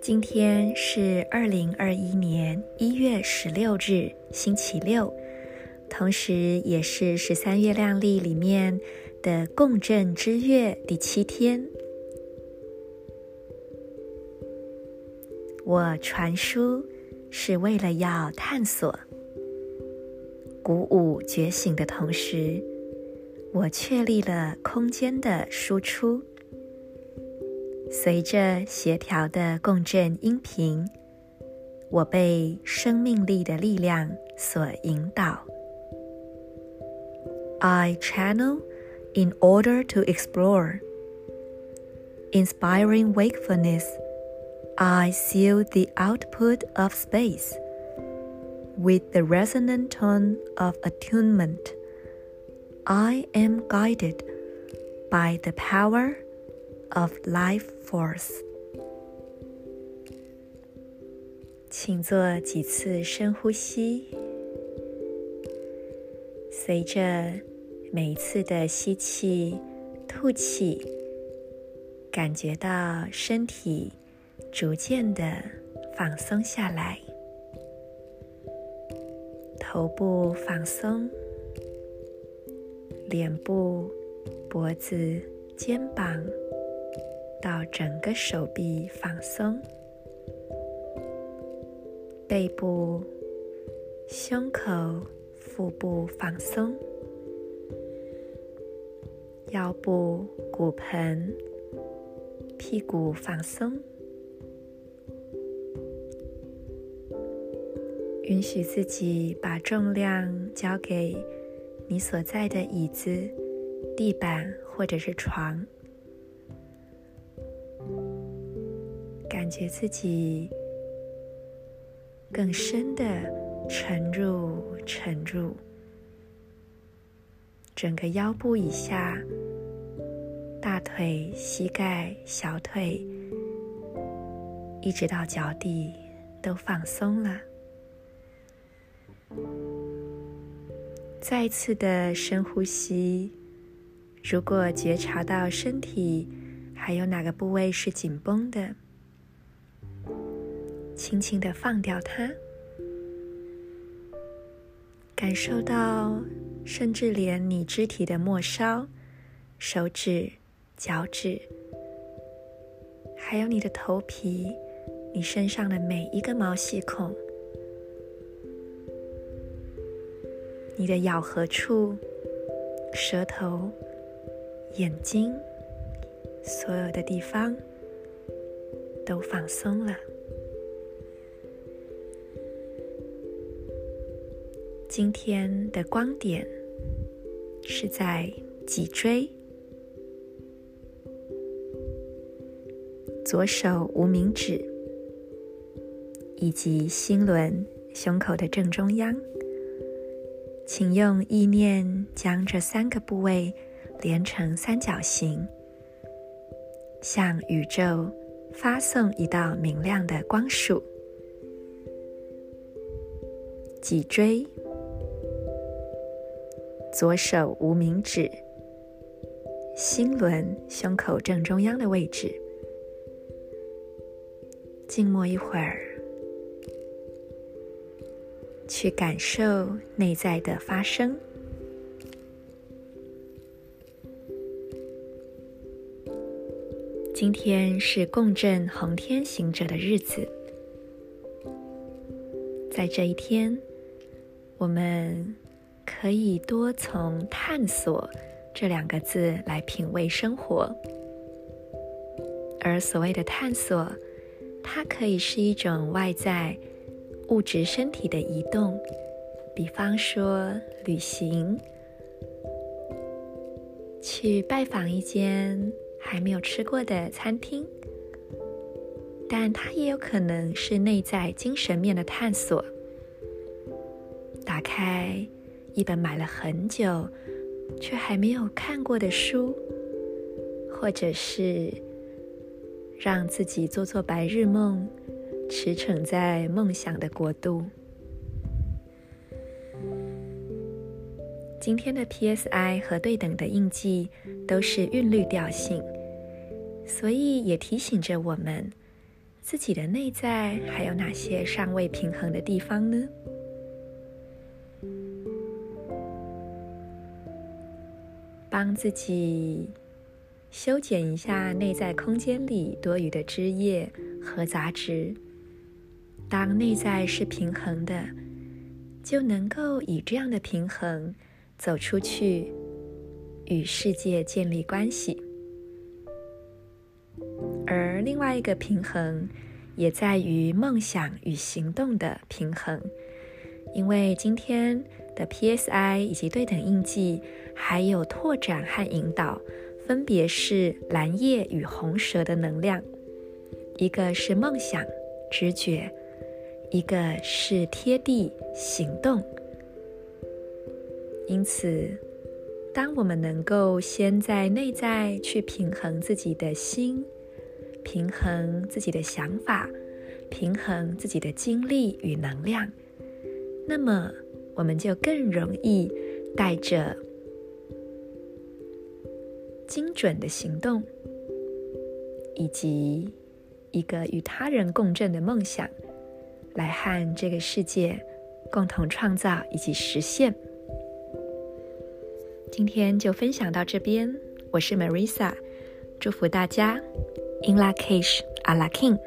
今天是二零二一年一月十六日，星期六，同时也是十三月亮历里面的共振之月第七天。我传书是为了要探索、鼓舞觉醒的同时，我确立了空间的输出。随着协调的共振音频，我被生命力的力量所引导。I channel in order to explore. Inspiring wakefulness, I seal the output of space With the resonant tone of attunement. I am guided by the power of life force，请做几次深呼吸，随着每一次的吸气、吐气，感觉到身体逐渐的放松下来，头部放松，脸部、脖子、肩膀。到整个手臂放松，背部、胸口、腹部放松，腰部、骨盆、屁股放松，允许自己把重量交给你所在的椅子、地板或者是床。感觉自己更深的沉入、沉入，整个腰部以下、大腿、膝盖、小腿，一直到脚底都放松了。再次的深呼吸，如果觉察到身体还有哪个部位是紧绷的。轻轻的放掉它，感受到，甚至连你肢体的末梢、手指、脚趾，还有你的头皮，你身上的每一个毛细孔，你的咬合处、舌头、眼睛，所有的地方都放松了。今天的光点是在脊椎、左手无名指以及心轮胸口的正中央。请用意念将这三个部位连成三角形，向宇宙发送一道明亮的光束。脊椎。左手无名指，心轮胸口正中央的位置，静默一会儿，去感受内在的发生。今天是共振恒天行者的日子，在这一天，我们。可以多从探索这两个字来品味生活，而所谓的探索，它可以是一种外在物质身体的移动，比方说旅行，去拜访一间还没有吃过的餐厅，但它也有可能是内在精神面的探索，打开。一本买了很久却还没有看过的书，或者是让自己做做白日梦，驰骋在梦想的国度。今天的 PSI 和对等的印记都是韵律调性，所以也提醒着我们自己的内在还有哪些尚未平衡的地方呢？帮自己修剪一下内在空间里多余的枝叶和杂质。当内在是平衡的，就能够以这样的平衡。走出去，与世界建立关系。而另外一个平衡，也在于梦想与行动的平衡。因为今天的 PSI 以及对等印记，还有拓展和引导，分别是蓝叶与红蛇的能量。一个是梦想、直觉，一个是贴地行动。因此，当我们能够先在内在去平衡自己的心，平衡自己的想法，平衡自己的精力与能量，那么我们就更容易带着精准的行动，以及一个与他人共振的梦想，来和这个世界共同创造以及实现。今天就分享到这边，我是 Marisa，祝福大家，In Lak'ech Ala K'in。